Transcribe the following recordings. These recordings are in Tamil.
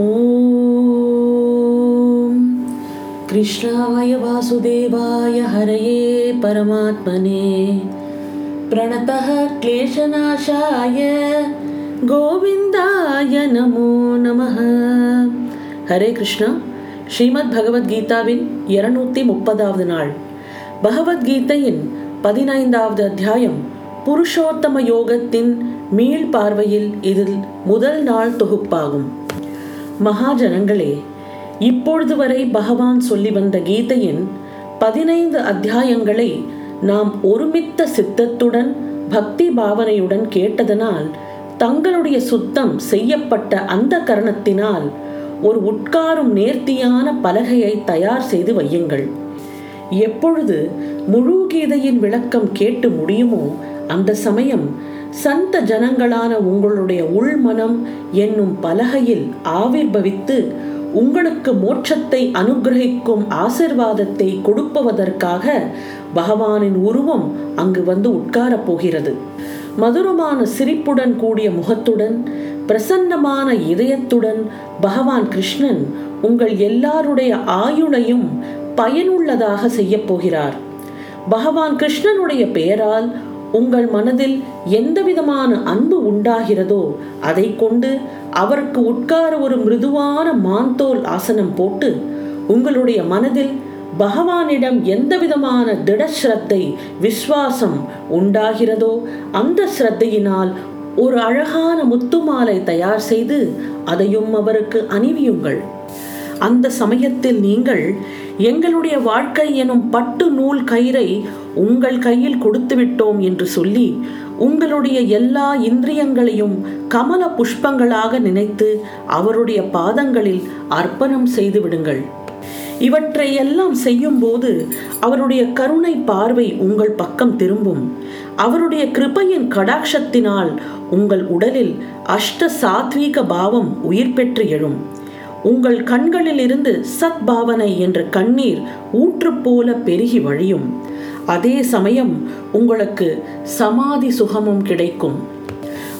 ॐ कृष्णाय वासुदेवाय हरये परमात्मने प्रणतः क्लेशनाशाय கோவிந்தாய நமோ நமः ஹரே கிருஷ்ணா ஸ்ரீமத் பகவத்கீதாவின் இருநூத்தி முப்பதாவது நாள் பகவத்கீதையின் பதினைந்தாவது அத்தியாயம் புருஷோத்தம யோகத்தின் மீள் பார்வையில் இதில் முதல் நாள் தொகுப்பாகும் மகாஜனங்களே இப்பொழுது வரை பகவான் சொல்லி வந்த கீதையின் பதினைந்து அத்தியாயங்களை நாம் ஒருமித்த சித்தத்துடன் பக்தி பாவனையுடன் கேட்டதனால் தங்களுடைய சுத்தம் செய்யப்பட்ட அந்த கரணத்தினால் ஒரு உட்காரும் நேர்த்தியான பலகையை தயார் செய்து வையுங்கள். எப்பொழுது முழு கீதையின் விளக்கம் கேட்டு முடியுமோ அந்த சமயம் சந்த ஜனங்களான உங்களுடைய உள்மனம் என்னும் பலகையில் ஆவிர்பவித்து உங்களுக்கு மோட்சத்தை அனுகிரகிக்கும் ஆசிர்வாதத்தை கொடுப்பதற்காக பகவானின் உருவம் அங்கு வந்து உட்காரப் போகிறது. மதுரமான சிரிப்புடன் கூடிய முகத்துடன் பிரசன்னமான இதயத்துடன் பகவான் கிருஷ்ணன் உங்கள் எல்லாருடைய ஆயுளையும் பயனுள்ளதாக செய்யப் போகிறார். பகவான் கிருஷ்ணனுடைய பெயரால் உங்கள் மனதில் எந்த விதமான அன்பு உண்டாகிறதோ அதை கொண்டு அவருக்கு உட்கார ஒரு மிருதுவான மாந்தோல் ஆசனம் போட்டு உங்களுடைய மனதில் பகவானிடம் எந்த விதமான திடஸ்ரத்தை விஸ்வாசம் உண்டாகிறதோ அந்த ஸ்ரத்தையினால் ஒரு அழகான முத்துமாலை தயார் செய்து அதையும் அவருக்கு அணிவியுங்கள். அந்த சமயத்தில் நீங்கள் எங்களுடைய வாழ்க்கை எனும் பட்டு நூல் கயிறை உங்கள் கையில் கொடுத்து விட்டோம் என்று சொல்லி உங்களுடைய எல்லா இந்திரியங்களையும் கமல புஷ்பங்களாக நினைத்து அவருடைய பாதங்களில் அர்ப்பணம் செய்து விடுங்கள். இவற்றை எல்லாம் செய்யும் போது அவருடைய கருணை பார்வை உங்கள் பக்கம் திரும்பும். அவருடைய கிருபையின் கடாட்சத்தினால் உங்கள் உடலில் அஷ்ட சாத்வீக பாவம் உயிர் பெற்று எழும். உங்கள் கண்களிலிருந்து சத்பாவனை சத் பாவனை என்ற கண்ணீர் ஊற்று போல பெருகி வழியும். அதே சமயம் உங்களுக்கு சமாதி சுகமும் கிடைக்கும்.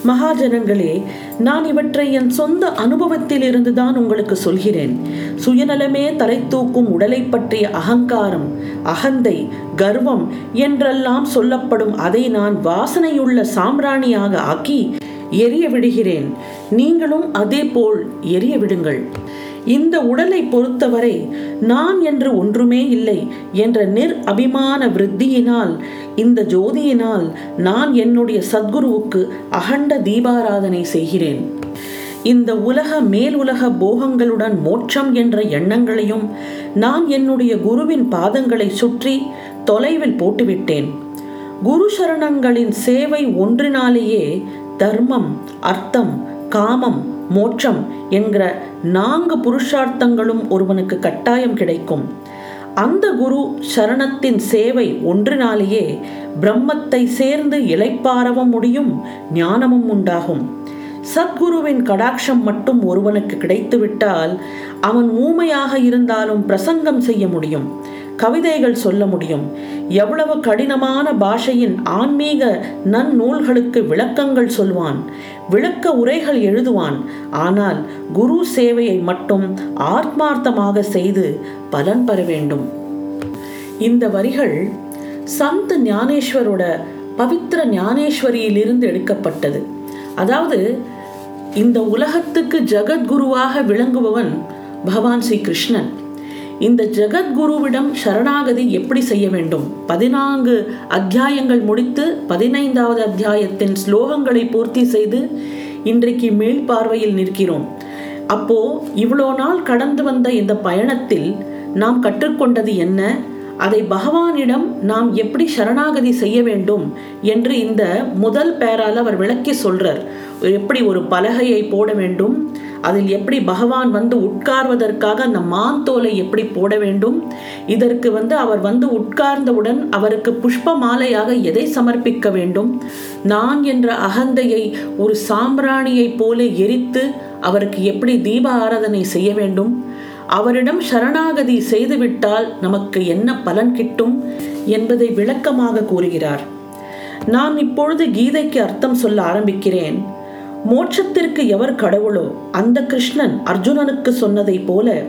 மகாஜனங்களே நான் இவற்றை என் சொந்த அனுபவத்திலிருந்து தான் உங்களுக்கு சொல்கிறேன். சுயநலமே தலை தூக்கும் உடலை பற்றிய அகங்காரம் அகந்தை கர்வம் என்றெல்லாம் சொல்லப்படும் அதை நான் வாசனையுள்ள சாம்ராணியாக ஆக்கி எரிய விடுகிறேன் நீங்களும் அதே போல் எரிய விடுங்கள் இந்த உடலை பொறுத்தவரை நான் என்று ஒன்றுமே இல்லை என்ற நிர் அபிமான விருத்தியினால் இந்த ஜோதியினால் நான் என்னுடைய சத்குருவுக்கு அகண்ட தீபாராதனை செய்கிறேன். இந்த உலக மேல் உலக போகங்களுடன் மோட்சம் என்ற எண்ணங்களையும் நான் என்னுடைய குருவின் பாதங்களை சுற்றி தொலைவில் போட்டுவிட்டேன். குரு சரணங்களின் சேவை ஒன்றினாலேயே தர்மம் அர்த்தம் காமம் மோட்சம் என்கிற நான்கு புருஷார்த்தங்களும் ஒருவனுக்கு கட்டாயம் கிடைக்கும். அந்த குரு சரணத்தின் சேவை ஒன்றினாலேயே பிரம்மத்தை சேர்ந்து இலைப்பாரவும் முடியும் ஞானமும் உண்டாகும். சத்குருவின் கடாட்சம் மட்டும் ஒருவனுக்கு கிடைத்துவிட்டால் அவன் ஊமையாக இருந்தாலும் பிரசங்கம் செய்ய முடியும். கவிதைகள் சொல்ல முடியும். எவ்வளவு கடினமான பாஷையின் ஆன்மீக நன்னூல்களுக்கு விளக்கங்கள் சொல்வான். விளக்க உரைகள் எழுதுவான். ஆனால் குரு சேவையை மட்டும் ஆத்மார்த்தமாக செய்து பலன் பெற வேண்டும். இந்த வரிகள் சந்த் ஞானேஸ்வரோட பவித்திர ஞானேஸ்வரியிலிருந்து எடுக்கப்பட்டது. அதாவது இந்த உலகத்துக்கு ஜெகத்குருவாக விளங்குபவன் பகவான் ஸ்ரீ கிருஷ்ணன். இந்த ஜெகத்குருவிடம் சரணாகதி எப்படி செய்ய வேண்டும்? பதினான்கு அத்தியாயங்கள் முடித்து பதினைந்தாவது அத்தியாயத்தின் ஸ்லோகங்களை பூர்த்தி செய்து இன்றைக்கு மேல் பார்வையில் நிற்கிறோம். அப்போ இவ்வளோ நாள் கடந்து வந்த இந்த பயணத்தில் நாம் கற்றுக்கொண்டது என்ன? அதை பகவானிடம் நாம் எப்படி சரணாகதி செய்ய வேண்டும் என்று இந்த முதல் பேரால் அவர் விளக்கி சொல்றார். எப்படி ஒரு பலகையை போட வேண்டும்? அதில் எப்படி பகவான் வந்து உட்கார்வதற்காக அந்த மாந்தோலை எப்படி போட வேண்டும்? இதற்கு வந்து அவர் வந்து உட்கார்ந்தவுடன் அவருக்கு புஷ்ப மாலையாக எதை சமர்ப்பிக்க வேண்டும்? நான் என்ற அகந்தையை ஒரு சாம்பிராணியைப் போல எரித்து அவருக்கு எப்படி தீப ஆராதனை செய்ய வேண்டும்? அவரிடம் சரணாகதி செய்துவிட்டால் நமக்கு என்ன பலன் கிட்டும்? என்பதை விளக்கமாக கூறுகிறார். நான் இப்பொழுது கீதைக்கு அர்த்தம் சொல்ல ஆரம்பிக்கிறேன். மோட்சத்திற்கு எவர் கடவுளோ? அந்த கிருஷ்ணன் அர்ஜுனனுக்கு சொன்னதை போல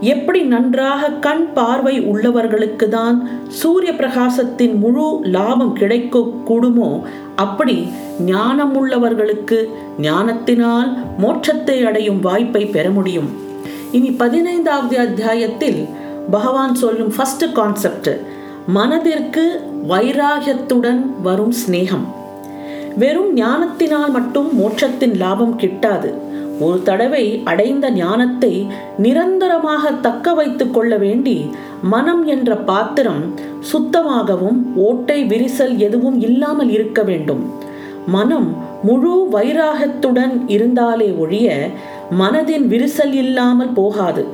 எப்படி நன்றாக கண் பார்வை உள்ளவர்களுக்கு தான் சூரிய பிரகாசத்தின் முழு லாபம் கிடைக்க கூடுமோ அப்படி ஞானம் உள்ளவர்களுக்கு ஞானத்தினால் மோட்சத்தை அடையும் வாய்ப்பை பெற முடியும். இனி பதினைந்தாவது அத்தியாயத்தில் பகவான் சொல்லும் ஃபர்ஸ்ட் கான்செப்ட் மனதிற்கு வைராகியத்துடன் வரும் சிநேகம். வெறும் ஞானத்தினால் மட்டும் மோட்சத்தின் லாபம் கிட்டாது. ஒரு தடவை அடைந்த ஞானத்தை நிரந்தரமாக தக்க வைத்து கொள்ள வேண்டி மனம் என்ற பாத்திரம் சுத்தமாகவும் ஓட்டை விரிசல் எதுவும் இல்லாமல் இருக்க வேண்டும். மனம் முழு வைராகத்துடன் இருந்தாலே ஒழிய மனதின் விரிசல் இல்லாமல் போகாது.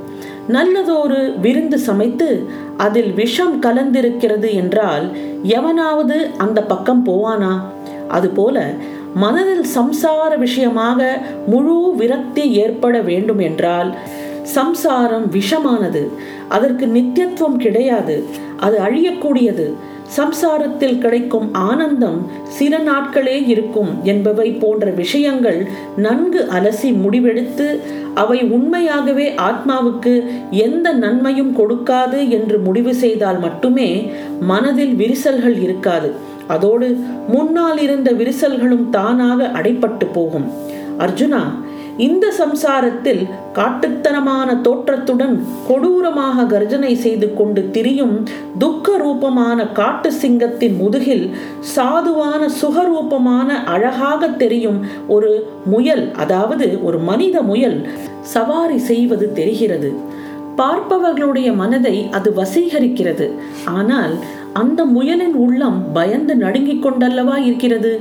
நல்லதொரு விருந்து சமைத்து அதில் விஷம் கலந்திருக்கிறது என்றால் எவனாவது அந்த பக்கம் போவானா? அதுபோல மனதில் சம்சார விஷயமாக முழு விரக்தி ஏற்பட வேண்டும் என்றால் சம்சாரம் விஷமானது அதற்கு நித்தியத்துவம் கிடையாது அது அழியக்கூடியது. சம்சாரத்தில் கிடைக்கும் ஆனந்தம் சில நாட்களே இருக்கும் என்பவை போன்ற விஷயங்கள் நன்கு அலசி முடிவெடுத்து அவை உண்மையாகவே ஆத்மாவுக்கு எந்த நன்மையும் கொடுக்காது என்று முடிவு செய்தால் மட்டுமே மனதில் விரிசல்கள் இருக்காது. அதோடு முன்னால் இருந்த விரிசல்களும் தானாக அடைப்பட்டு போகும். அர்ஜுனா இந்த சம்சாரத்தில் காட்டுத்தனமான தோற்றத்துடன் கொடூரமாக கர்ஜனை செய்து கொண்டு திரியும் துக்க ரூபமான காட்டு சிங்கத்தின் முதுகில் சாதுவான சுகரூபமான அழகாக தெரியும் ஒரு முயல் அதாவது ஒரு மனித முயல் சவாரி செய்வது தெரிகிறது. பார்ப்பவர்களுடைய மனதை அது வசீகரிக்கிறது. ஆனால் அந்த முயலின் உள்ளம் பயந்து நடுங்கிக் கொண்டல்லவா இருக்கிறது?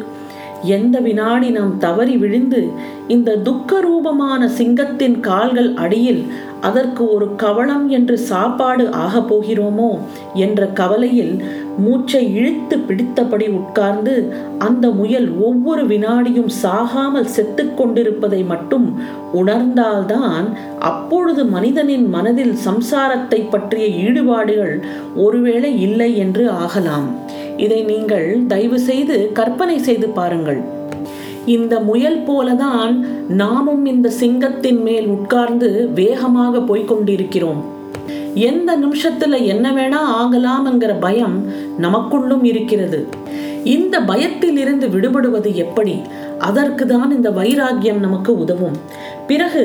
எந்த வினாடி நாம் தவறி விழுந்து இந்த துக்க ரூபமான சிங்கத்தின் கால்கள் அடியில் அதற்கு ஒரு கவளம் என்று சாப்பாடு ஆகப் போகிறோமோ என்ற கவலையில் மூச்சை இழுத்து பிடித்தபடி உட்கார்ந்து அந்த முயல் ஒவ்வொரு வினாடியும் சாகாமல் செத்து கொண்டிருப்பதை மட்டும் உணர்ந்தால்தான் அப்பொழுது மனிதனின் மனதில் சம்சாரத்தை பற்றிய ஈடுபாடுகள் ஒருவேளை இல்லை என்று ஆகலாம். இதை நீங்கள் தயவு செய்து கற்பனை செய்து பாருங்கள். இந்த முயல் போலதான் நாமும் இந்த சிங்கத்தின் மேல் உட்கார்ந்து வேகமாக போய்கொண்டிருக்கிறோம் எந்த நிமிஷத்துல என்ன வேணா ஆகலாம்ங்கிற பயம் நமக்குள்ளும் இருக்கிறது. இந்த பயத்தில் இருந்து விடுபடுவது எப்படி? அதற்கு தான் இந்த வைராகியம் நமக்கு உதவும். பிறகு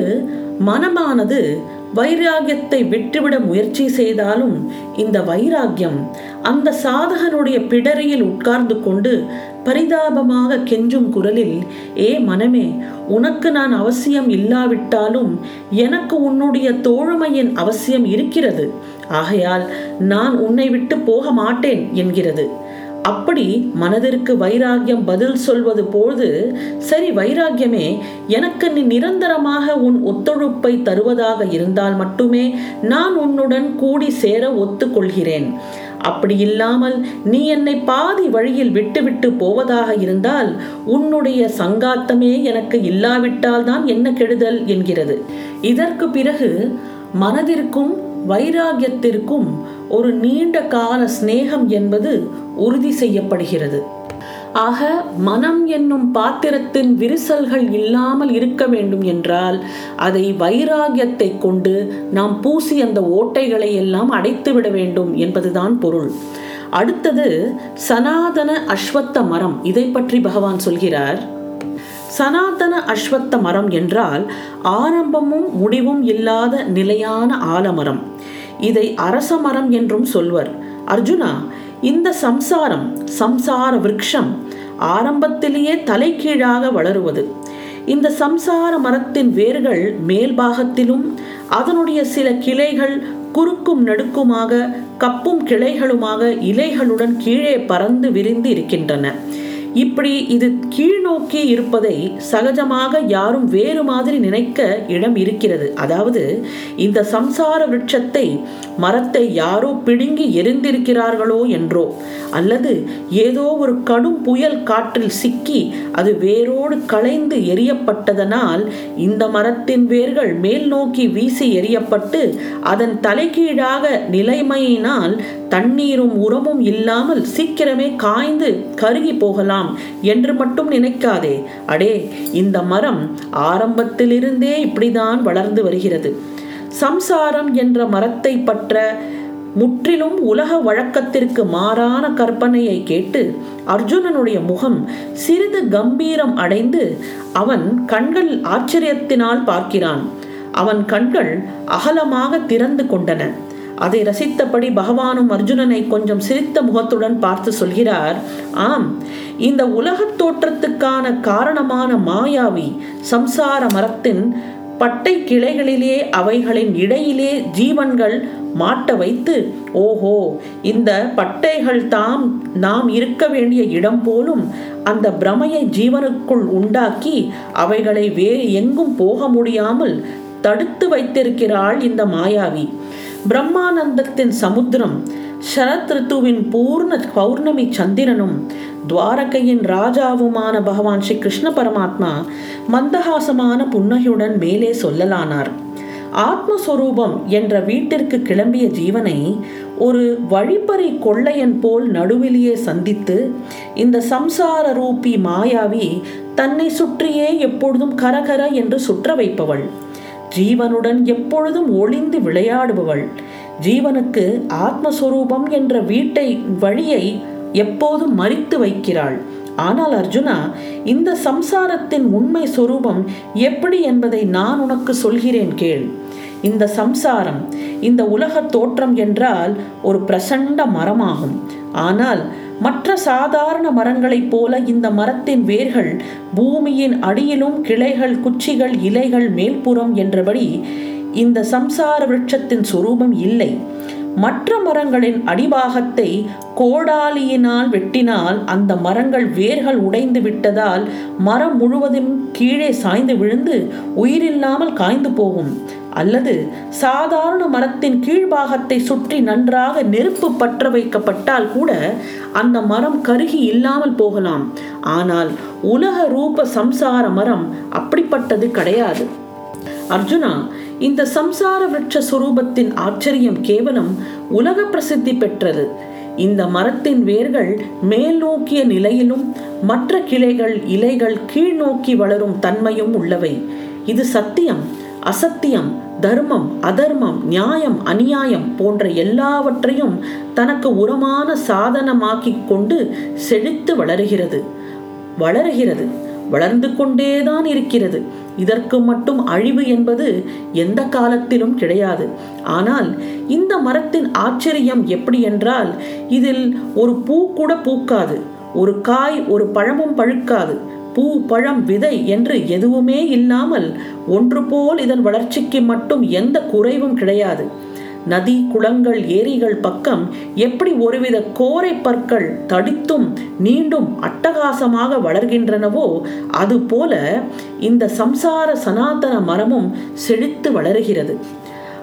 மனமானது வைராகியத்தை விட்டுவிட முயற்சி செய்தாலும் இந்த வைராகியம் அந்த சாதகனுடைய பிடரியில் உட்கார்ந்து கொண்டு பரிதாபமாக கெஞ்சும் குரலில் ஏ மனமே உனக்கு நான் அவசியம் இல்லாவிட்டாலும் எனக்கு உன்னுடைய தோழமையின் அவசியம் இருக்கிறது. ஆகையால் நான் உன்னை விட்டு போக மாட்டேன் என்கிறது. அப்படி மனதிற்கு வைராகியம் பதில் சொல்வது போது சரி வைராகியமே எனக்கு நீ நிரந்தரமாக உன் ஒத்துழைப்பை தருவதாக இருந்தால் மட்டுமே நான் உன்னுடன் கூடி சேர ஒத்துக்கொள்கிறேன். அப்படி இல்லாமல் நீ என்னை பாதி வழியில் விட்டுவிட்டு போவதாக இருந்தால் உன்னுடைய சங்காத்தமே எனக்கு இல்லாவிட்டால் தான் என்ன கெடுதல் என்கிறது. இதற்கு பிறகு மனதிற்கும் வைராகியத்திற்கும் ஒரு நீண்ட கால சிநேகம் என்பது உறுதி செய்யப்படுகிறது. ஆக மனம் என்னும் பாத்திரத்தின் விரிசல்கள் இல்லாமல் இருக்க வேண்டும் என்றால் அதை வைராகியத்தை கொண்டு நாம் பூசி அந்த ஓட்டைகளை எல்லாம் அடைத்து விட வேண்டும் என்பதுதான் பொருள். அடுத்தது சனாதன அஸ்வத்த மரம் இதை பற்றி பகவான் சொல்கிறார். சனாதன அஸ்வத்த மரம் என்றால் ஆரம்பமும் முடிவும் இல்லாத நிலையான ஆலமரம். இதை அரச மரம் என்றும் சொல்வர். அர்ஜுனா இந்த சம்சாரம் சம்சார விருட்சம் ஆரம்பத்திலேயே தலைகீழாக வளருவது. இந்த சம்சார மரத்தின் வேர்கள் மேல்பாகத்திலும் அதனுடைய சில கிளைகள் குறுக்கும் நடுக்குமாக கப்பும் கிளைகளுமாக இலைகளுடன் கீழே பறந்து விரிந்து இருக்கின்றன. இப்படி இது கீழ்நோக்கி இருப்பதை சகஜமாக யாரும் வேறு மாதிரி நினைக்க இடம் இருக்கிறது. அதாவது இந்த சம்சார விருட்சத்தை மரத்தை யாரோ பிடுங்கி எரிந்திருக்கிறார்களோ என்றோ அல்லது ஏதோ ஒரு கடும் புயல் காற்றில் சிக்கி அது வேரோடு களைந்து எரியப்பட்டதனால் இந்த மரத்தின் வேர்கள் மேல் நோக்கி வீசி எரியப்பட்டு அதன் தலைகீழாக நிலைமையினால் தண்ணீரும் உரமும் இல்லாமல் சீக்கிரமே காய்ந்து கருகி போகலாம். விடலாம் என்று மட்டும் நினைக்காதே. அடே இந்த மரம் ஆரம்பத்திலிருந்தே இப்படிதான் வளர்ந்து வருகிறது. சம்சாரம் என்ற மரத்தை பற்ற முற்றிலும் உலக வழக்கத்திற்கு மாறான கற்பனையை கேட்டு அர்ஜுனனுடைய முகம் சிறிது கம்பீரம் அடைந்து அவன் கண்கள் ஆச்சரியத்தினால் பார்க்கிறான். அவன் கண்கள் அகலமாக திறந்து கொண்டன. அதை ரசித்தபடி பகவானும் அர்ஜுனனை கொஞ்சம் சிரித்த முகத்துடன் பார்த்து சொல்கிறார் ஆம் இந்த உலகத் தோற்றத்துக்கான காரணமான மாயாவி சம்சார மரத்தின் பட்டை கிளைகளிலே அவைகளின் இடையிலே ஜீவன்கள் மாட்ட வைத்து ஓஹோ இந்த பட்டைகள் தாம் நாம் இருக்க வேண்டிய இடம் போலும் அந்த பிரமையை ஜீவனுக்குள் உண்டாக்கி அவைகளை வேறு எங்கும் போக முடியாமல் தடுத்து வைத்திருக்கிறாள் இந்த மாயாவி. பிரம்மானந்தத்தின் சமுத்திரம் சரத் ரித்துவின் பூர்ண பௌர்ணமி சந்திரனும் துவாரகையின் ராஜாவுமான பகவான் ஸ்ரீ கிருஷ்ண பரமாத்மா மந்தகாசமான புன்னகையுடன் மேலே சொல்லலானார். ஆத்மஸ்வரூபம் என்ற வீட்டிற்கு கிளம்பிய ஜீவனை ஒரு வழிப்பறை கொள்ளையன் போல் நடுவிலேயே சந்தித்து இந்த சம்சார ரூபி மாயாவி தன்னை சுற்றியே எப்பொழுதும் கரகர என்று சுற்ற வைப்பவள் ஜீவனுடன் எப்பொழுதும் ஒளிந்து விளையாடுபவள். ஜீவனுக்கு ஆத்மஸ்வரூபம் என்ற வீட்டை வழியை எப்போதும் மறித்து வைக்கிறாள். ஆனால் அர்ஜுனா இந்த சம்சாரத்தின் உண்மை சொரூபம் எப்படி என்பதை நான் உனக்கு சொல்கிறேன் கேள். இந்த சம்சாரம் இந்த உலக தோற்றம் என்றால் ஒரு பிரசண்ட மரமாகும். ஆனால் மற்ற சாதாரண மரங்களைப் போல இந்த மரத்தின் வேர்கள் பூமியின் அடியிலும் கிளைகள் குச்சிகள் இலைகள் மேல்புறம் என்றபடி இந்த சம்சார விருட்சத்தின் சுரூபம் இல்லை. மற்ற மரங்களின் அடிபாகத்தை கோடாலியினால் வெட்டினால் அந்த மரங்கள் வேர்கள் உடைந்து விட்டதால் மரம் முழுவதும் கீழே சாய்ந்து விழுந்து உயிரில்லாமல் காய்ந்து போகும். அல்லது சாதாரண மரத்தின் கீழ்பாகத்தை சுற்றி நன்றாக நெருப்பு பற்ற வைக்கப்பட்டால் கூட அந்த மரம் கருகி இல்லாமல் போகலாம். ஆனால் உலக ரூப சம்சார மரம் அப்படிப்பட்டது கிடையாது. அர்ஜுனா இந்த சம்சார விருட்ச சுரூபத்தின் ஆச்சரியம் கேவலம் உலக பிரசித்தி பெற்றது. இந்த மரத்தின் வேர்கள் மேல் நோக்கிய நிலையிலும் மற்ற கிளைகள் இலைகள் கீழ் நோக்கி வளரும் தன்மையும் உள்ளவை. இது சத்தியம். அசத்தியம் தர்மம் அதர்மம் நியாயம் அநியாயம் போன்ற எல்லாவற்றையும் தனக்கு உரமான சாதனமாக்கிக் கொண்டு செழித்து வளருகிறது. வளருகிறது. வளர்ந்து கொண்டேதான் இருக்கிறது. இதற்கு மட்டும் அழிவு என்பது எந்த காலத்திலும் கிடையாது. ஆனால் இந்த மரத்தின் ஆச்சரியம் எப்படி என்றால் இதில் ஒரு பூ கூட பூக்காது. ஒரு காய் ஒரு பழமும் பழுக்காது. பூ பழம் விதை என்று எதுவுமே இல்லாமல் ஒன்று போல் இதன் வளர்ச்சிக்கு மட்டும் எந்த குறைவும் கிடையாது. நதி குளங்கள் ஏரிகள் பக்கம் எப்படி ஒருவித கோரை பற்கள் தடித்தும் நீண்டும் அட்டகாசமாக வளர்கின்றனவோ அதுபோல இந்த சம்சார சனாதன மரமும் செழித்து வளருகிறது.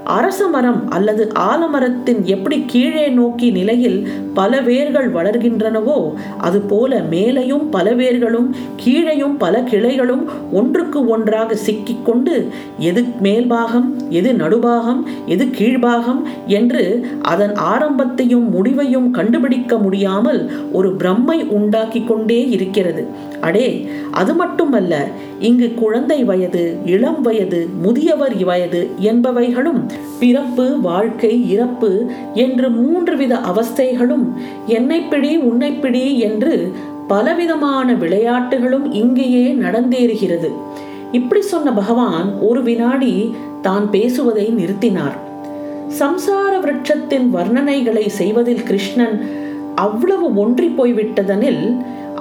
அரச மரம் அல்லது ஆலமரத்தின் எப்படி கீழே நோக்கி நிலையில் பல வேர்கள் வளர்கின்றனவோ அதுபோல மேலையும் பல வேர்களும் கீழையும் பல கிளைகளும் ஒன்றுக்கு ஒன்றாக சிக்கிக்கொண்டு எது மேல்பாகம் எது நடுபாகம் எது கீழ்பாகம் என்று அதன் ஆரம்பத்தையும் முடிவையும் கண்டுபிடிக்க முடியாமல் ஒரு பிரம்மை உண்டாக்கி கொண்டே இருக்கிறது. அடே அது மட்டுமல்ல இங்கு குழந்தை வயது இளம் வயது முதியவர் வயது என்பவைகளும் பிறப்பு வாழ்க்கை இறப்பு என்று மூன்று வித அவஸ்தைகளும் என்னை பிடி உன்னை பிடி என்று பலவிதமான விளையாட்டுகளும் இங்கேயே நடந்தேறுகிறது. இப்படி சொன்ன பகவான் ஒரு வினாடி தான் பேசுவதை நிறுத்தினார். சம்சார விரட்சத்தின் வர்ணனைகளை செய்வதில் கிருஷ்ணன் அவ்வளவு ஒன்றி போய்விட்டதனில்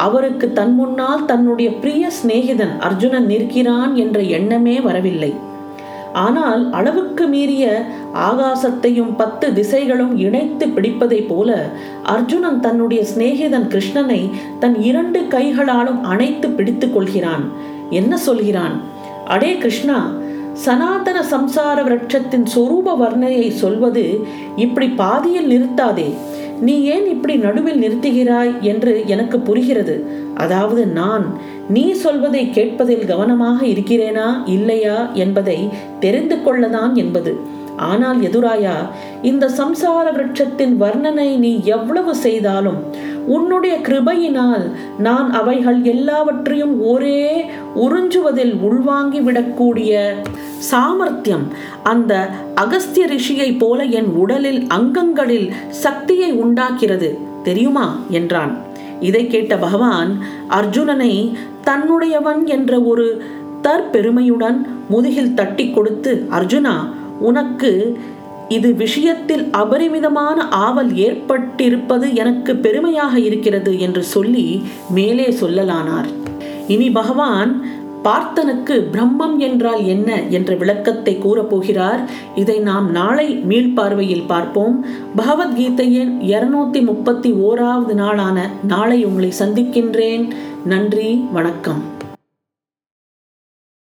அவருக்கு தன் முன்னால் தன்னுடைய பிரிய சிநேகிதன் அர்ஜுனன் நிற்கிறான் என்ற எண்ணமே வரவில்லை. ஆனால் அளவுக்கு மீறிய ஆகாசத்தையும் பத்து திசைகளும் இணைத்து பிடிப்பதைப் போல அர்ஜுனன் தன்னுடைய சிநேகிதன் கிருஷ்ணனை தன் இரண்டு கைகளாலும் அணைத்து பிடித்து கொள்கிறான். என்ன சொல்கிறான்? அடே கிருஷ்ணா சனாதன சம்சார விரட்சத்தின் சொரூப வர்ணையை சொல்வது இப்படி பாதியில் நிறுத்தாதே. நீ ஏன் இப்படி நடுவில் நிறுத்துகிறாய் என்று எனக்கு புரிகிறது. அதாவது நான் நீ சொல்வதை கேட்பதில் கவனமாக இருக்கிறேனா இல்லையா என்பதை தெரிந்து கொள்ளதான் என்பது. ஆனால் எதுராயா இந்த சம்சார விருட்சத்தின் வர்ணனை நீ எவ்வளவு செய்தாலும் உன்னுடைய கிருபையினால் நான் அவைகள் எல்லாவற்றையும் ஒரே உறிஞ்சுவதில் உள்வாங்கி விடக்கூடிய சாமர்த்தியம் அந்த அகஸ்திய ரிஷியைப் போல என் உடலில் அங்கங்களில் சக்தியை உண்டாக்கிறது தெரியுமா? என்றான். இதை கேட்ட பகவான் அர்ஜுனனை தன்னுடையவன் என்ற ஒரு தற்பெருமையுடன் முதுகில் தட்டி கொடுத்து அர்ஜுனா உனக்கு இது விஷயத்தில் அபரிமிதமான ஆவல் ஏற்பட்டிருப்பது எனக்கு பெருமையாக இருக்கிறது என்று சொல்லி மேலே சொல்லலானார். இனி பகவான் பார்த்தனுக்கு பிரம்மம் என்றால் என்ன என்ற விளக்கத்தை கூறப்போகிறார். இதை நாம் நாளை மீள்பார்வையில் பார்ப்போம். பகவத்கீதையின் இருநூத்தி முப்பத்தி ஓராவது நாளான நாளை உங்களை சந்திக்கின்றேன். நன்றி வணக்கம்.